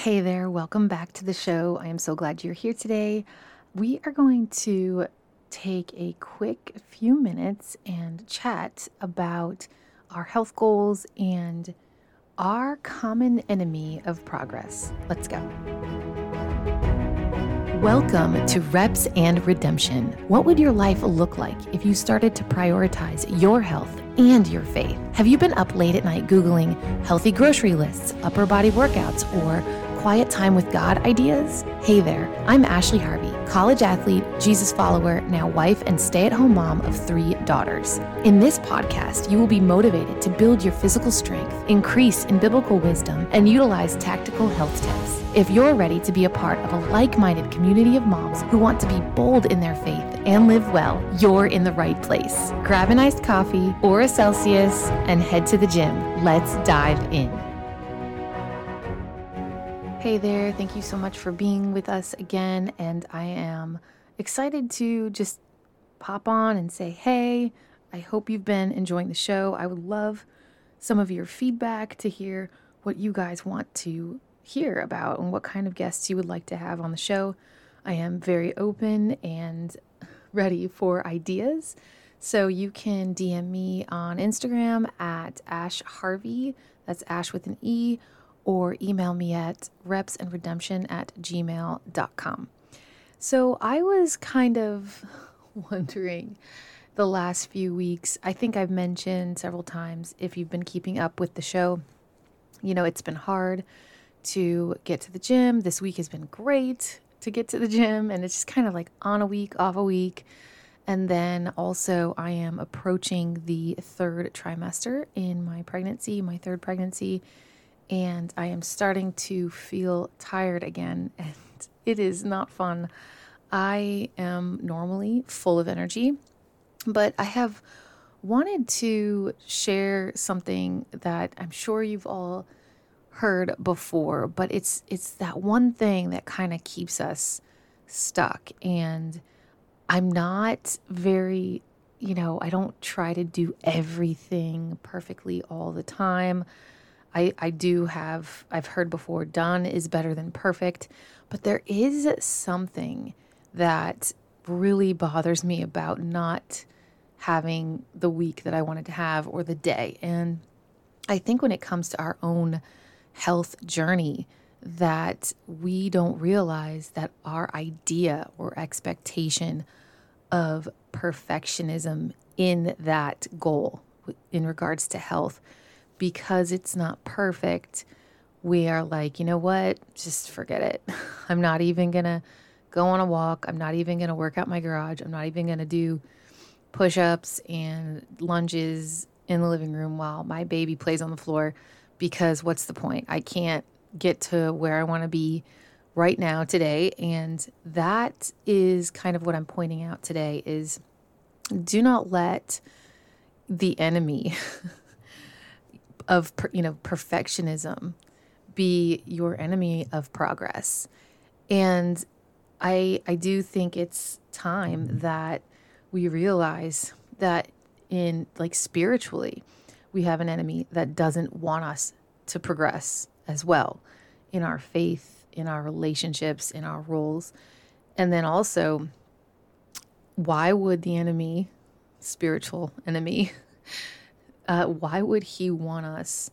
Hey there, welcome back to the show. I am so glad you're here today. We are going to take a quick few minutes and chat about our health goals and our common enemy of progress. Let's go. Welcome to Reps and Redemption. What would your life look like if you started to prioritize your health and your faith? Have you been up late at night Googling healthy grocery lists, upper body workouts, or quiet time with God ideas? Hey there, I'm Ashley Harvey, college athlete, Jesus follower, now wife, and stay at home mom of three daughters. In this podcast, you will be motivated to build your physical strength, increase in biblical wisdom, and utilize tactical health tips. If you're ready to be a part of a like minded community of moms who want to be bold in their faith and live well, you're in the right place. Grab an iced coffee or a Celsius and head to the gym. Let's dive in. Hey there, thank you so much for being with us again. And I am excited to just pop on and say, hey, I hope you've been enjoying the show. I would love some of your feedback to hear what you guys want to hear about and what kind of guests you would like to have on the show. I am very open and ready for ideas. So you can DM me on Instagram at Ashe Harvey, that's Ash with an E, or email me at repsandredemption at gmail.com. So I was kind of wondering the last few weeks. I think I've mentioned several times if you've been keeping up with the show, you know, it's been hard to get to the gym. This week has been great to get to the gym, and it's just kind of like on a week, off a week. And then also, I am approaching the third trimester in my pregnancy, my third pregnancy and I am starting to feel tired again, and it is not fun. I am normally full of energy, but I have wanted to share something that I'm sure you've all heard before, but it's it's that one thing that kind of keeps us stuck and I'm not very, you know, I don't try to do everything perfectly all the time. I, I do have, I've heard before, done is better than perfect, but there is something that really bothers me about not having the week that I wanted to have or the day. And I think when it comes to our own health journey, that we don't realize that our idea or expectation of perfectionism in that goal in regards to health because it's not perfect, we are like, you know what? Just forget it. I'm not even going to go on a walk. I'm not even going to work out my garage. I'm not even going to do push ups and lunges in the living room while my baby plays on the floor because what's the point? I can't get to where I want to be right now today and that is kind of what I'm pointing out today is do not let the enemy of you know perfectionism be your enemy of progress. And i i do think it's time mm-hmm. that we realize that in like spiritually we have an enemy that doesn't want us to progress as well in our faith in our relationships in our roles. And then also why would the enemy spiritual enemy uh, why would he want us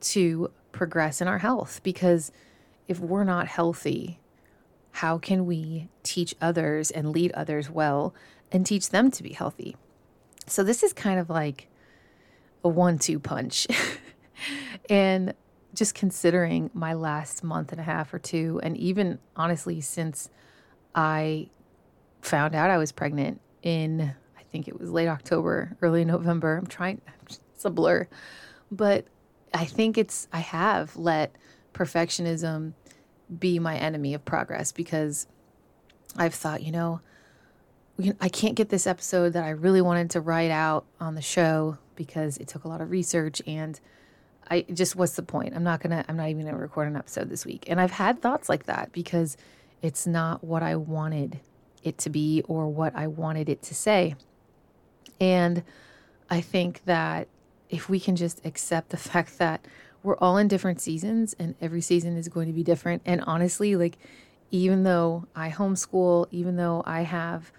to progress in our health? Because if we're not healthy, how can we teach others and lead others well and teach them to be healthy? So, this is kind of like a one two punch. and just considering my last month and a half or two, and even honestly, since I found out I was pregnant in, I think it was late October, early November, I'm trying, it's a blur. But I think it's, I have let perfectionism be my enemy of progress because I've thought, you know, I can't get this episode that I really wanted to write out on the show because it took a lot of research and I just what's the point? I'm not gonna I'm not even gonna record an episode this week. And I've had thoughts like that because it's not what I wanted it to be or what I wanted it to say. And I think that if we can just accept the fact that we're all in different seasons and every season is going to be different. And honestly, like, even though I homeschool, even though I have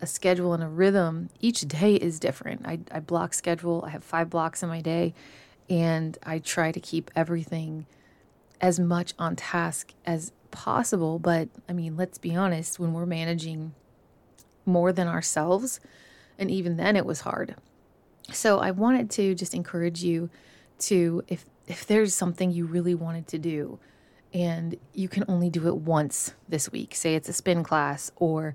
a schedule and a rhythm, each day is different. I, I block schedule, I have five blocks in my day, and I try to keep everything as much on task as possible. But I mean, let's be honest, when we're managing more than ourselves, and even then it was hard. So I wanted to just encourage you to if if there's something you really wanted to do and you can only do it once this week, say it's a spin class or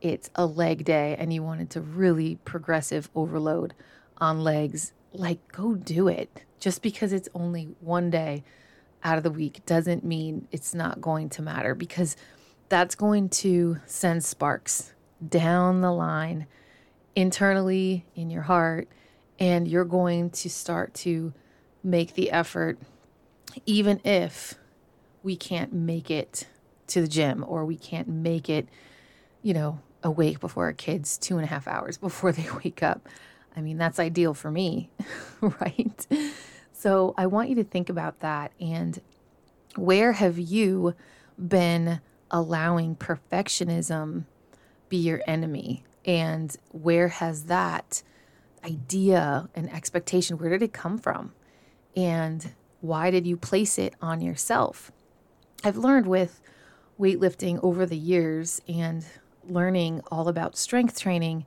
it's a leg day and you wanted to really progressive overload on legs, like go do it. Just because it's only one day out of the week doesn't mean it's not going to matter because that's going to send sparks down the line internally in your heart and you're going to start to make the effort even if we can't make it to the gym or we can't make it you know awake before our kids two and a half hours before they wake up. I mean that's ideal for me right? So i want you to think about that. And where have you been allowing perfectionism be your enemy? And where has that idea and expectation where did it come from and why did you place it on yourself i've learned with weightlifting over the years and learning all about strength training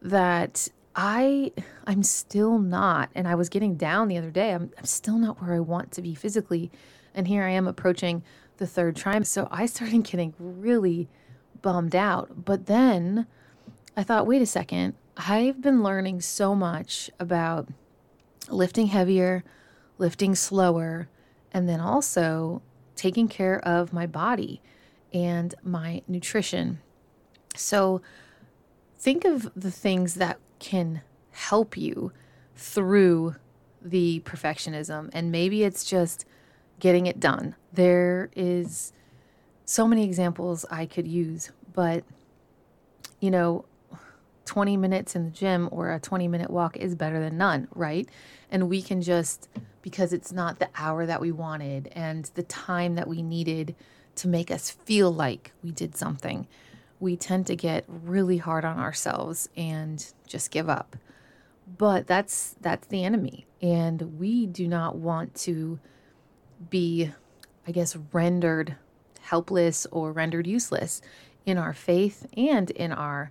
that I I'm still not and I was getting down the other day. I'm I'm still not where I want to be physically. And here I am approaching the third trimester. So I started getting really bummed out. But then I thought, wait a second. I've been learning so much about lifting heavier, lifting slower, and then also taking care of my body and my nutrition. So think of the things that can help you through the perfectionism. And maybe it's just getting it done. There is so many examples I could use, but you know, 20 minutes in the gym or a 20 minute walk is better than none, right? And we can just, because it's not the hour that we wanted and the time that we needed to make us feel like we did something, we tend to get really hard on ourselves and just give up. But that's that's the enemy and we do not want to be I guess rendered helpless or rendered useless in our faith and in our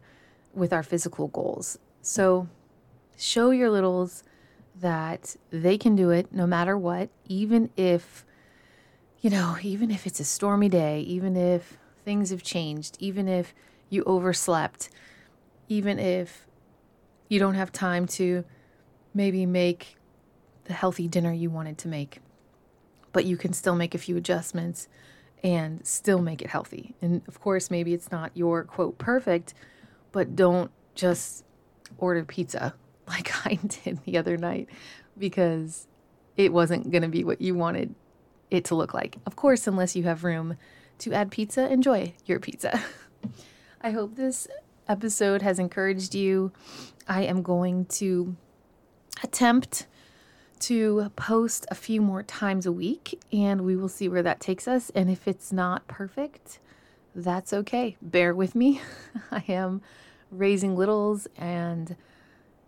with our physical goals. So show your littles that they can do it no matter what, even if you know, even if it's a stormy day, even if things have changed, even if you overslept, even if you don't have time to maybe make the healthy dinner you wanted to make, but you can still make a few adjustments and still make it healthy. And of course, maybe it's not your quote perfect, but don't just order pizza like I did the other night because it wasn't going to be what you wanted it to look like. Of course, unless you have room to add pizza, enjoy your pizza. I hope this episode has encouraged you. I am going to attempt to post a few more times a week and we will see where that takes us. And if it's not perfect, that's okay. Bear with me. I am raising littles and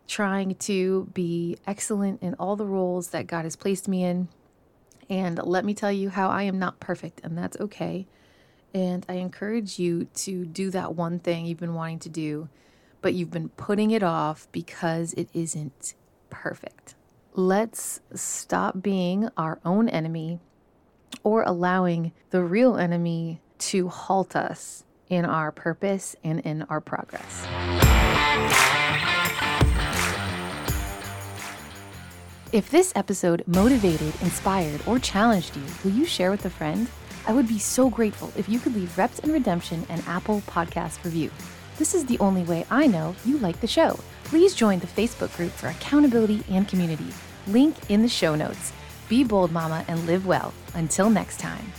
trying to be excellent in all the roles that God has placed me in. And let me tell you how I am not perfect, and that's okay. And I encourage you to do that one thing you've been wanting to do, but you've been putting it off because it isn't perfect. Let's stop being our own enemy or allowing the real enemy to halt us in our purpose and in our progress. If this episode motivated, inspired, or challenged you, will you share with a friend? I would be so grateful if you could leave Reps and Redemption an Apple Podcast review. This is the only way I know you like the show. Please join the Facebook group for accountability and community. Link in the show notes. Be bold, mama, and live well. Until next time.